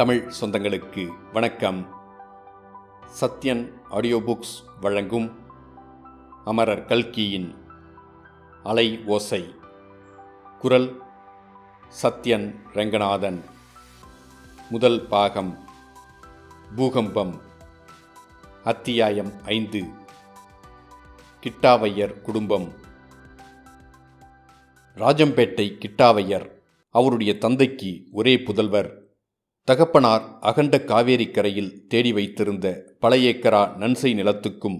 தமிழ் சொந்தங்களுக்கு வணக்கம். Sathyan audio books வழங்கும் அமரர் கல்கியின் அலை ஓசை. குரல் சத்யன் ரங்கநாதன். முதல் பாகம் பூகம்பம். அத்தியாயம் ஐந்து. கிட்டாவையர் குடும்பம். ராஜம்பேட்டை கிட்டாவையர் அவருடைய தந்தைக்கு ஒரே புதல்வர். தகப்பனார் அகண்ட காவேரிக்கரையில் தேடி வைத்திருந்த பல ஏக்கரா நன்சை நிலத்துக்கும்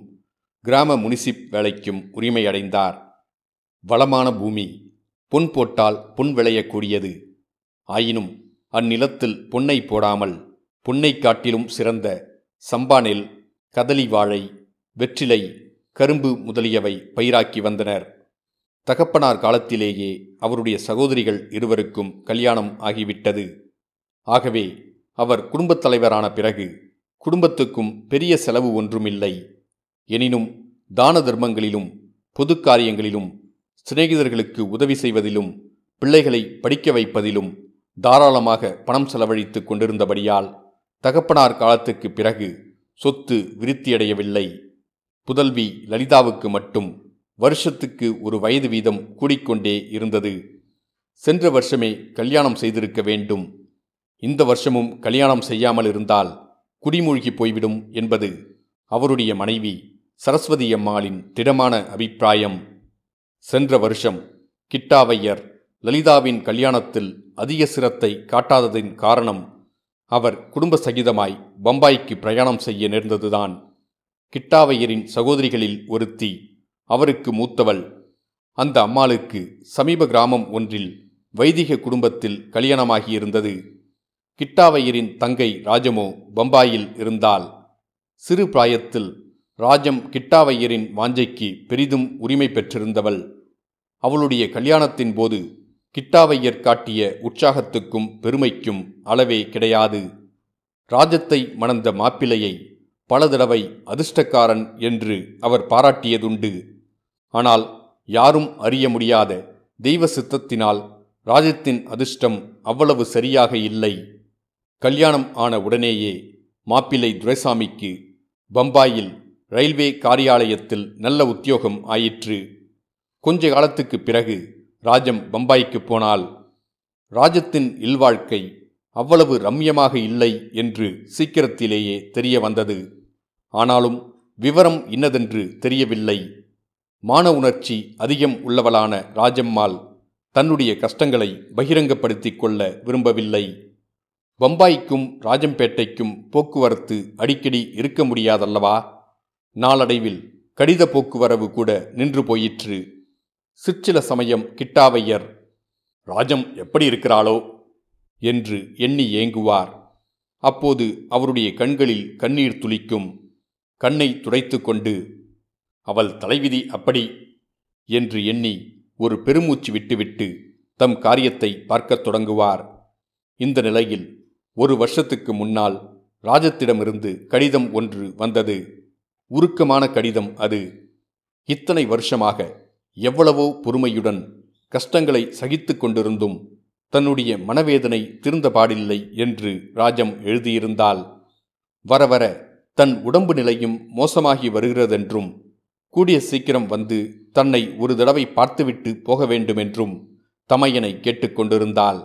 கிராம முனிசிப் வேலைக்கும் உரிமையடைந்தார் வளமான பூமி பொன் போட்டால் பொன் விளையக்கூடியது. ஆயினும் அந்நிலத்தில் பொன்னை போடாமல் பொன்னை காட்டிலும் சிறந்த சம்பானில் கதலி வாழை வெற்றிலை கரும்பு முதலியவை பயிராக்கி வந்தனர். தகப்பனார் காலத்திலேயே அவருடைய சகோதரிகள் இருவருக்கும் கல்யாணம் ஆகிவிட்டது. ஆகவே அவர் குடும்பத் தலைவரான பிறகு குடும்பத்துக்கும் பெரிய செலவு ஒன்றுமில்லை. எனினும் தான தர்மங்களிலும் பொது காரியங்களிலும் சிநேகிதர்களுக்கு உதவி செய்வதிலும் பிள்ளைகளை படிக்க வைப்பதிலும் தாராளமாக பணம் செலவழித்துக் கொண்டிருந்தபடியால் தகப்பனார் காலத்துக்கு பிறகு சொத்து விருத்தியடையவில்லை. புதல்வி லலிதாவுக்கு மட்டும் வருஷத்துக்கு ஒரு வயது வீதம் கூடிக்கொண்டே இருந்தது. சென்ற வருஷமே கல்யாணம் செய்திருக்க வேண்டும். இந்த வருஷமும் கல்யாணம் செய்யாமல் இருந்தால் குடிமூழ்கி போய்விடும் என்பது அவருடைய மனைவி சரஸ்வதி அம்மாளின் திடமான அபிப்பிராயம். சென்ற வருஷம் கிட்டாவையர் லலிதாவின் கல்யாணத்தில் அதிக சிரத்தை காட்டாததின் காரணம் அவர் குடும்ப சகிதமாய் பம்பாய்க்கு பிரயாணம் செய்ய நேர்ந்ததுதான். கிட்டாவையரின் சகோதரிகளில் ஒருத்தி அவருக்கு மூத்தவள். அந்த அம்மாளுக்கு சமீப கிராமம் ஒன்றில் வைதிக குடும்பத்தில் கல்யாணமாகியிருந்தது. கிட்டாவையரின் தங்கை ராஜமோ பம்பாயில் இருந்தால் சிறு பிராயத்தில் ராஜம் கிட்டாவையரின் வாஞ்சைக்கு பெரிதும் உரிமை பெற்றிருந்தவள். அவளுடைய கல்யாணத்தின் போது கிட்டாவையர் காட்டிய உற்சாகத்துக்கும் பெருமைக்கும் அளவே கிடையாது. ராஜத்தை மணந்த மாப்பிளையை பல தடவை அதிர்ஷ்டக்காரன் என்று அவர் பாராட்டியதுண்டு. ஆனால் யாரும் அறிய முடியாத தெய்வ சித்தத்தினால் ராஜத்தின் அதிர்ஷ்டம் அவ்வளவு சரியாக இல்லை. கல்யாணம் ஆன உடனேயே மாப்பிள்ளை துரைசாமிக்கு பம்பாயில் ரயில்வே காரியாலயத்தில் நல்ல உத்தியோகம் ஆயிற்று. கொஞ்ச காலத்துக்கு பிறகு ராஜம் பம்பாய்க்கு போனால் ராஜத்தின் இல்வாழ்க்கை அவ்வளவு ரம்யமாக இல்லை என்று சீக்கிரத்திலேயே தெரிய வந்தது. ஆனாலும் விவரம் இன்னதென்று தெரியவில்லை. மான உணர்ச்சி அதிகம் உள்ளவளான ராஜம்மாள் தன்னுடைய கஷ்டங்களை பகிரங்கப்படுத்திக் கொள்ள விரும்பவில்லை. பம்பாய்க்கும் ராஜம்பேட்டைக்கும் போக்குவரத்து அடிக்கடி இருக்க முடியாதல்லவா? நாளடைவில் கடித போக்குவரவு கூட நின்று போயிற்று. சிற்சில சமயம் கிட்டாவையர் ராஜம் எப்படி இருக்கிறாளோ? என்று எண்ணி ஏங்குவார். அப்போது அவருடைய கண்களில் கண்ணீர் துளிக்கும். கண்ணை துடைத்து கொண்டு அவள் தலைவிதி அப்படி? என்று எண்ணி ஒரு பெருமூச்சு விட்டுவிட்டு தம் காரியத்தை பார்க்கத் தொடங்குவார். இந்த நிலையில் ஒரு வருஷத்துக்கு முன்னால் ராஜத்திடமிருந்து கடிதம் ஒன்று வந்தது. உருக்கமான கடிதம் அது. இத்தனை வருஷமாக எவ்வளவோ பொறுமையுடன் கஷ்டங்களை சகித்து கொண்டிருந்தும் தன்னுடைய மனவேதனை திருந்த பாடில்லை என்று ராஜம் எழுதியிருந்தால் வர வர தன் உடம்பு நிலையும் மோசமாகி வருகிறதென்றும் கூடிய சீக்கிரம் வந்து தன்னை ஒரு தடவை பார்த்துவிட்டு போக வேண்டுமென்றும் தமையனை கேட்டுக்கொண்டிருந்தாள்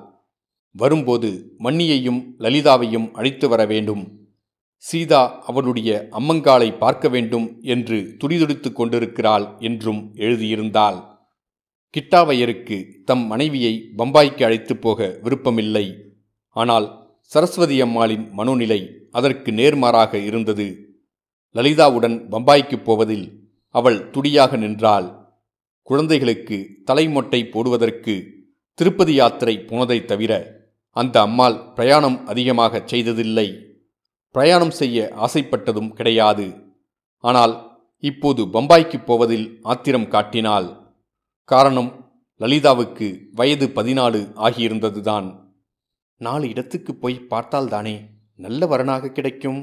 வரும்போது மன்னியையும் லலிதாவையும் அழைத்து வர வேண்டும். சீதா அவளுடைய அம்மங்காலை பார்க்க வேண்டும் என்று துடிதுடித்து கொண்டிருக்கிறாள் என்றும் எழுதியிருந்தாள். கிட்டாவையருக்கு தம் மனைவியை பம்பாய்க்கு அழைத்துப் போக விருப்பமில்லை. ஆனால் சரஸ்வதி அம்மாளின் மனோநிலை அதற்கு நேர்மாறாக இருந்தது. லலிதாவுடன் பம்பாய்க்கு போவதில் அவள் துடியாக நின்றாள். குழந்தைகளுக்கு தலைமொட்டை போடுவதற்கு திருப்பதி யாத்திரை போனதைத் தவிர அந்த அம்மாள் பிரயாணம் அதிகமாக செய்ததில்லை. பிரயாணம் செய்ய ஆசைப்பட்டதும் கிடையாது. ஆனால் இப்போது பம்பாய்க்கு போவதில் ஆத்திரம் காட்டினாள். காரணம் லலிதாவுக்கு வயது பதினாலு ஆகியிருந்ததுதான். நாலு இடத்துக்கு போய் பார்த்தால்தானே நல்ல வரனாக கிடைக்கும்.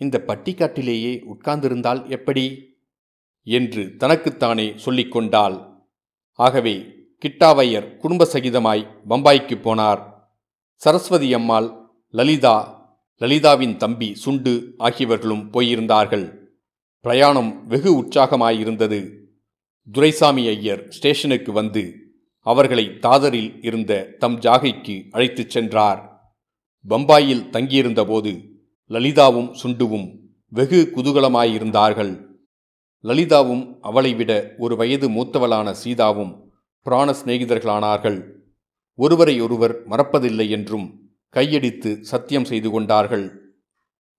இந்த பட்டிக்காட்டிலேயே உட்கார்ந்திருந்தால் எப்படி? என்று தனக்குத்தானே சொல்லிக்கொண்டாள் ஆகவே கிட்டாவையர் குடும்ப சகிதமாய் பம்பாய்க்கு போனார். சரஸ்வதி அம்மாள் லலிதா லலிதாவின் தம்பி சுண்டு ஆகியவர்களும் போயிருந்தார்கள். பிரயாணம் வெகு உற்சாகமாயிருந்தது. துரைசாமி ஐயர் ஸ்டேஷனுக்கு வந்து அவர்களை தாதரில் இருந்த தம் ஜாகைக்கு அழைத்துச் சென்றார். பம்பாயில் தங்கியிருந்தபோது லலிதாவும் சுண்டுவும் வெகு குதூகலமாயிருந்தார்கள். லலிதாவும் அவளை விட ஒரு வயது மூத்தவளான சீதாவும் பிராண சிநேகிதர்களானார்கள். ஒருவரையொருவர் மறப்பதில்லை என்றும் கையடித்து சத்தியம் செய்து கொண்டார்கள்.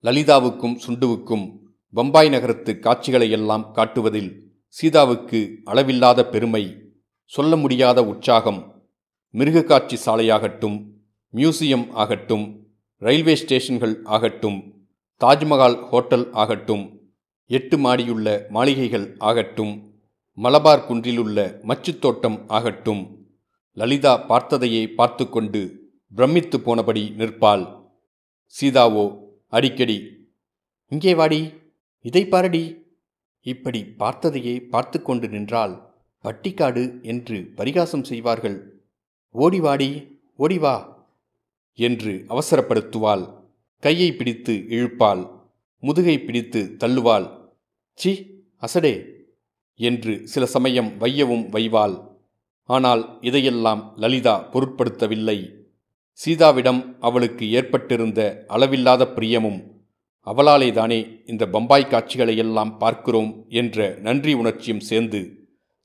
லலிதாவுக்கும் சுண்டுவுக்கும் பம்பாய் நகரத்து காட்சிகளையெல்லாம் காட்டுவதில் சீதாவுக்கு அளவில்லாத பெருமை சொல்ல முடியாத உற்சாகம் மிருகக்காட்சி சாலையாகட்டும் மியூசியம் ஆகட்டும் ரயில்வே ஸ்டேஷன்கள் ஆகட்டும் தாஜ்மஹால் ஹோட்டல் ஆகட்டும் எட்டு மாடியுள்ள மாளிகைகள் ஆகட்டும் மலபார் குன்றிலுள்ள மச்சுத் தோட்டம் ஆகட்டும் லலிதா பார்த்ததையே பார்த்து கொண்டு பிரமித்து போனபடி நிற்பாள். சீதாவோ அடிக்கடி. இங்கே வாடி. இதை பாரடி. இப்படி பார்த்ததையே பார்த்து கொண்டு நின்றால் பட்டிக்காடு என்று பரிகாசம் செய்வார்கள். ஓடி வாடி ஓடி வா என்று அவசரப்படுத்துவாள். கையை பிடித்து இழுப்பாள். முதுகை பிடித்து தள்ளுவாள். சி அசடே என்று சில சமயம் வையவும் வைவாள். ஆனால் இதையெல்லாம் லலிதா பொருட்படுத்தவில்லை. சீதாவிடம் அவளுக்கு ஏற்பட்டிருந்த அளவில்லாத பிரியமும் அவளாலேதானே இந்த பம்பாய் காட்சிகளையெல்லாம் பார்க்கிறோம் என்ற நன்றி உணர்ச்சியும் சேர்ந்து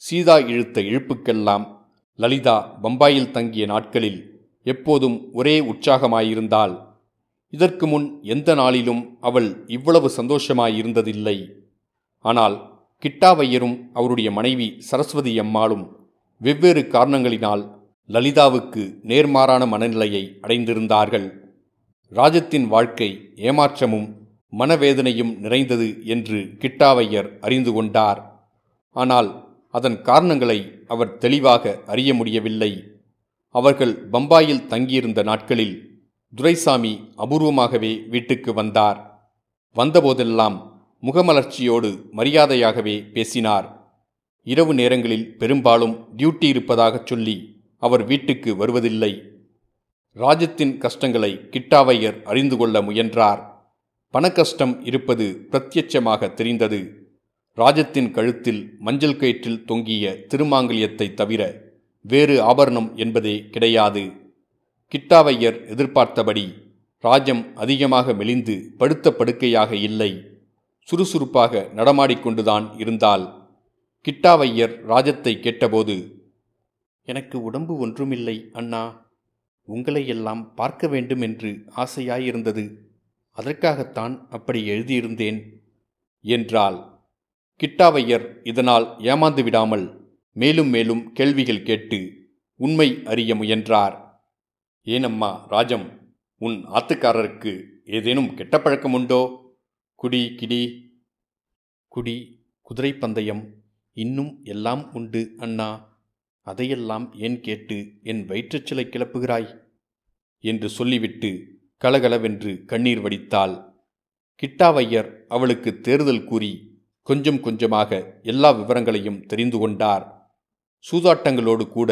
சீதா இழுத்த இழுப்புக்கெல்லாம் லலிதா பம்பாயில் தங்கிய நாட்களில் எப்போதும் ஒரே உற்சாகமாயிருந்தாள். இதற்கு முன் எந்த நாளிலும் அவள் இவ்வளவு சந்தோஷமாயிருந்ததில்லை. ஆனால் கிட்டாவையரும் அவருடைய மனைவி சரஸ்வதி அம்மாளும் வெவ்வேறு காரணங்களினால் லலிதாவுக்கு நேர்மாறான மனநிலையை அடைந்திருந்தார்கள். ராஜத்தின் வாழ்க்கை ஏமாற்றமும் மனவேதனையும் நிறைந்தது என்று கிட்டாவையர் அறிந்து கொண்டார். ஆனால் அதன் காரணங்களை அவர் தெளிவாக அறிய முடியவில்லை. அவர்கள் பம்பாயில் தங்கியிருந்த நாட்களில் துரைசாமி அபூர்வமாகவே வீட்டுக்கு வந்தார். வந்தபோதெல்லாம் முகமலர்ச்சியோடு மரியாதையாகவே பேசினார். இரவு நேரங்களில் பெரும்பாலும் டியூட்டி இருப்பதாகச் சொல்லி அவர் வீட்டுக்கு வருவதில்லை. ராஜத்தின் கஷ்டங்களை கிட்டாவையர் அறிந்து கொள்ள முயன்றார். பணக்கஷ்டம் இருப்பது பிரத்யட்சமாக தெரிந்தது. ராஜத்தின் கழுத்தில் மஞ்சள் கயிற்றில் தொங்கிய திருமாங்கல்யத்தை தவிர வேறு ஆபரணம் என்பதே கிடையாது. கிட்டாவையர் எதிர்பார்த்தபடி ராஜம் அதிகமாக மெலிந்து படுத்த படுக்கையாக இல்லை. சுறுசுறுப்பாக நடமாடிக்கொண்டுதான் இருந்தால் கிட்டாவையர் ராஜத்தை கேட்டபோது எனக்கு உடம்பு ஒன்றுமில்லை அண்ணா. உங்களையெல்லாம் பார்க்க வேண்டும் என்று ஆசையாயிருந்தது. அதற்காகத்தான் அப்படி எழுதியிருந்தேன் என்றாள். கிட்டாவையர் இதனால் ஏமாந்து விடாமல் மேலும் மேலும் கேள்விகள் கேட்டு உண்மை அறிய முயன்றார். ஏனம்மா ராஜம் உன் ஆத்துக்காரருக்கு ஏதேனும் கெட்ட பழக்கம் உண்டோ? குடி கிடி. குடி குதிரை பந்தயம் இன்னும் எல்லாம் உண்டு அண்ணா. அதையெல்லாம் ஏன் கேட்டு என் வயிற்றுச்சிலை கிளப்புகிறாய்? என்று சொல்லிவிட்டு கலகலவென்று கண்ணீர் வடித்தாள். கிட்டாவையர் அவளுக்கு தேர்தல் கூறி கொஞ்சம் கொஞ்சமாக எல்லா விவரங்களையும் தெரிந்து கொண்டார். சூதாட்டங்களோடு கூட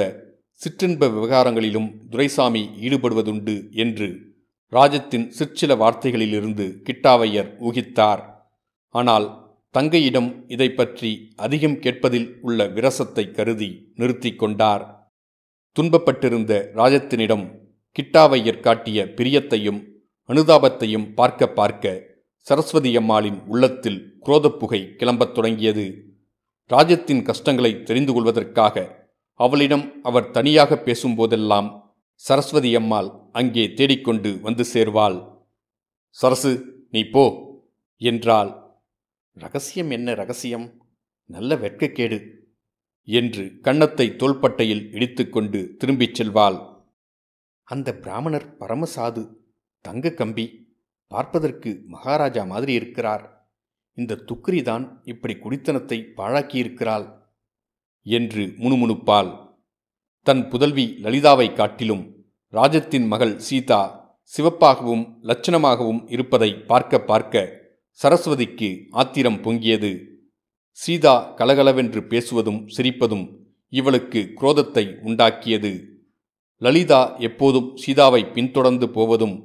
சிற்றின்ப விவகாரங்களிலும் துரைசாமி ஈடுபடுவதுண்டு என்று ராஜத்தின் சிற்சில வார்த்தைகளிலிருந்து கிட்டாவையர் ஊகித்தார். ஆனால் தங்கையிடம் இதை பற்றி அதிகம் கேட்பதில் உள்ள விரசத்தை கருதி நிறுத்தி கொண்டார். துன்பப்பட்டிருந்த ராஜத்தினிடம் கிட்டாவையர் காட்டிய பிரியத்தையும் அனுதாபத்தையும் பார்க்க பார்க்க சரஸ்வதி அம்மாளின் உள்ளத்தில் குரோதப்புகை கிளம்பத் தொடங்கியது. ராஜத்தின் கஷ்டங்களை தெரிந்து கொள்வதற்காக அவளிடம் அவர் தனியாக பேசும்போதெல்லாம் சரஸ்வதி அம்மாள் அங்கே தேடிக்கொண்டு வந்து சேர்வாள். சரசு நீ போ என்றாள். ரகசியம் என்ன ரகசியம்? நல்ல வெட்கக்கேடு என்று கன்னத்தை தோள்பட்டையில் இடித்துக்கொண்டு திரும்பிச் செல்வாள். அந்த பிராமணர் பரமசாது தங்க கம்பி பார்ப்பதற்கு மகாராஜா மாதிரி இருக்கிறார். இந்த துக்ரிதான் இப்படி குடித்தனத்தை பாழாக்கியிருக்கிறாள் என்று முணுமுணுப்பாள். தன் புதல்வி லலிதாவை காட்டிலும் ராஜத்தின் மகள் சீதா சிவப்பாகவும் லட்சணமாகவும் இருப்பதை பார்க்க பார்க்க சரஸ்வதிக்கு ஆத்திரம் பொங்கியது. சீதா கலகலவென்று பேசுவதும் சிரிப்பதும் இவளுக்கு குரோதத்தை உண்டாக்கியது. லலிதா எப்போதும் சீதாவை பின்தொடர்ந்து போவதும்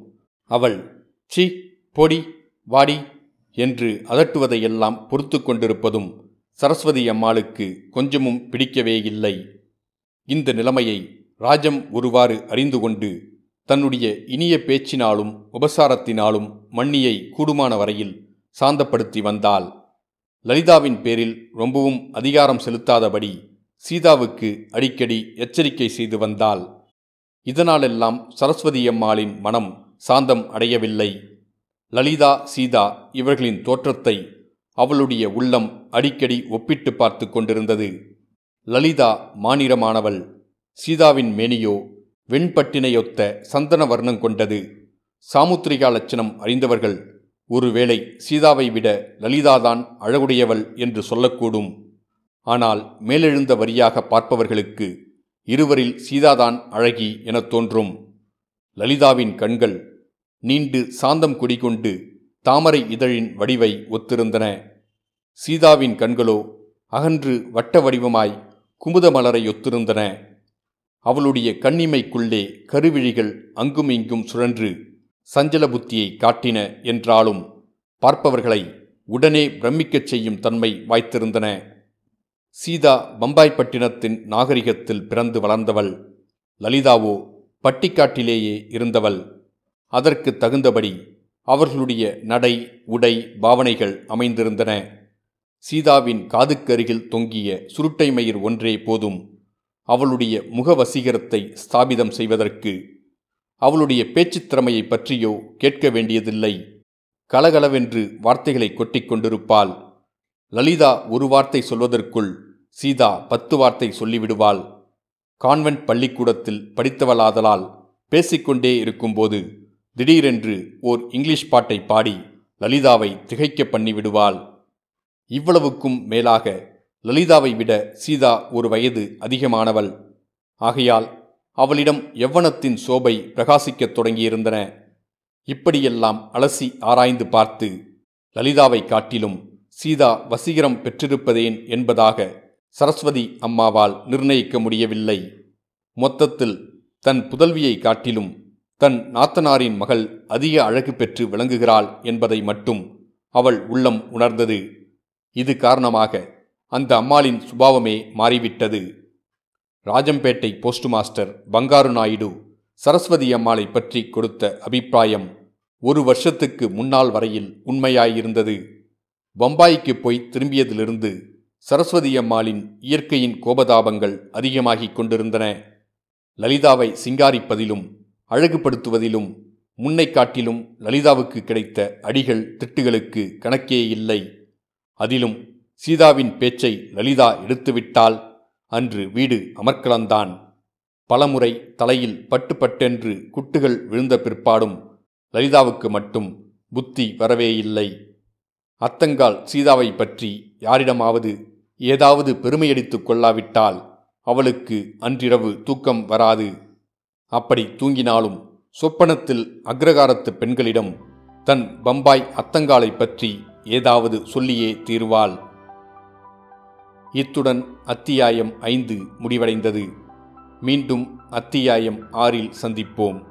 அவள் சி பொடி வாடி என்று அதட்டுவதையெல்லாம் பொறுத்து கொண்டிருப்பதும் சரஸ்வதி அம்மாளுக்கு கொஞ்சமும் பிடிக்கவே இல்லை. இந்த நிலைமையை ராஜம் ஒருவாறு அறிந்து கொண்டு தன்னுடைய இனிய பேச்சினாலும் உபசாரத்தினாலும் மண்ணியை கூடுமான வரையில் சாந்தப்படுத்தி வந்தாள். லலிதாவின் பேரில் ரொம்பவும் அதிகாரம் செலுத்தாதபடி சீதாவுக்கு அடிக்கடி எச்சரிக்கை செய்து வந்தாள். இதனாலெல்லாம் சரஸ்வதி அம்மாளின் மனம் சாந்தம் அடையவில்லை. லலிதா சீதா இவர்களின் தோற்றத்தை அவளுடைய உள்ளம் அடிக்கடி ஒப்பிட்டு பார்த்து கொண்டிருந்தது. லலிதா மானிரமானவள் சீதாவின் மேனியோ வெண்பட்டினையொத்த சந்தன வர்ணம் கொண்டது. சாமுத்திரிகா லட்சணம் அறிந்தவர்கள் ஒருவேளை சீதாவை விட லலிதாதான் அழகுடையவள் என்று சொல்லக்கூடும். ஆனால் மேலெழுந்த வரியாக பார்ப்பவர்களுக்கு இருவரில் சீதாதான் அழகி எனத் தோன்றும். லலிதாவின் கண்கள் நீண்டு சாந்தம் குடிகொண்டு தாமரை இதழின் வடிவை ஒத்திருந்தன. சீதாவின் கண்களோ அகன்று வட்ட வடிவமாய் குமுத மலரை ஒத்திருந்தன. அவளுடைய கண்ணிமைக்குள்ளே கருவிழிகள் அங்குமிங்கும் சுழன்று சஞ்சல புத்தியை காட்டின என்றாலும் பார்ப்பவர்களை உடனே பிரமிக்கச் செய்யும் தன்மை வாய்த்திருந்தன. சீதா பம்பாய்ப்பட்டினத்தின் நாகரிகத்தில் பிறந்து வளர்ந்தவள். லலிதாவோ பட்டிக்காட்டிலேயே இருந்தவள். அதற்கு தகுந்தபடி அவர்களுடைய நடை உடை பாவனைகள் அமைந்திருந்தன. சீதாவின் காதுக்கருகில் தொங்கிய சுருட்டை மயிர் ஒன்றே போதும். அவளுடைய முகவசீகரத்தை ஸ்தாபிதம் செய்வதற்கு அவளுடைய பேச்சுத் திறமையை பற்றியோ கேட்க வேண்டியதில்லை. கலகலவென்று வார்த்தைகளை கொட்டிக் கொண்டிருப்பாள். லலிதா ஒரு வார்த்தை சொல்வதற்குள் சீதா பத்து வார்த்தை சொல்லிவிடுவாள். கான்வென்ட் பள்ளிக்கூடத்தில் படித்தவளாதலால் பேசிக்கொண்டே இருக்கும்போது திடீரென்று ஓர் இங்கிலீஷ் பாட்டை பாடி லலிதாவை திகைக்க பண்ணிவிடுவாள். இவ்வளவுக்கும் மேலாக லலிதாவை விட சீதா ஒரு வயது அதிகமானவள். ஆகையால் அவளிடம் எவ்வனத்தின் சோபை பிரகாசிக்கத் தொடங்கியிருந்தன. இப்படியெல்லாம் அலசி ஆராய்ந்து பார்த்து லலிதாவை காட்டிலும் சீதா வசீகரம் பெற்றிருப்பதேன் என்பதாக சரஸ்வதி அம்மாவால் நிர்ணயிக்க முடியவில்லை. மொத்தத்தில் தன் புதல்வியை காட்டிலும் தன் நாத்தனாரின் மகள் அதிக அழகு பெற்று விளங்குகிறாள் என்பதை மட்டும் அவள் உள்ளம் உணர்ந்தது. இது காரணமாக அந்த அம்மாளின் சுபாவமே மாறிவிட்டது. ராஜம்பேட்டை போஸ்ட் மாஸ்டர் பங்காரு நாயுடு சரஸ்வதி அம்மாளை பற்றி கொடுத்த அபிப்பிராயம் ஒரு வருஷத்துக்கு முன்னால் வரையில் உண்மையாயிருந்தது. பம்பாய்க்கு போய் திரும்பியதிலிருந்து சரஸ்வதி அம்மாளின் இயற்கையின் கோபதாபங்கள் அதிகமாகிக் கொண்டிருந்தன. லலிதாவை சிங்காரிப்பதிலும் அழகுபடுத்துவதிலும் முன்னை காட்டிலும் லலிதாவுக்கு கிடைத்த அடிகள் திட்டுகளுக்கு கணக்கே இல்லை. அதிலும் சீதாவின் பேச்சை லலிதா எடுத்துவிட்டால் அன்று வீடு அமர்க்கலந்தான். பலமுறை தலையில் பட்டு பட்டென்று குட்டுகள் விழுந்த பிற்பாடும் லலிதாவுக்கு மட்டும் புத்தி வரவே இல்லை. அத்தங்கால் சீதாவை பற்றி யாரிடமாவது ஏதாவது பெருமையடித்துக் கொள்ளாவிட்டால் அவளுக்கு அன்றிரவு தூக்கம் வராது. அப்படி தூங்கினாலும் சொப்பனத்தில் அக்ரகாரத்து பெண்களிடம் தன் பம்பாய் அத்தங்காலை பற்றி ஏதாவது சொல்லியே தீர்வாள். இத்துடன் அத்தியாயம் ஐந்து முடிவடைந்தது. மீண்டும் அத்தியாயம் ஆறில் சந்திப்போம்.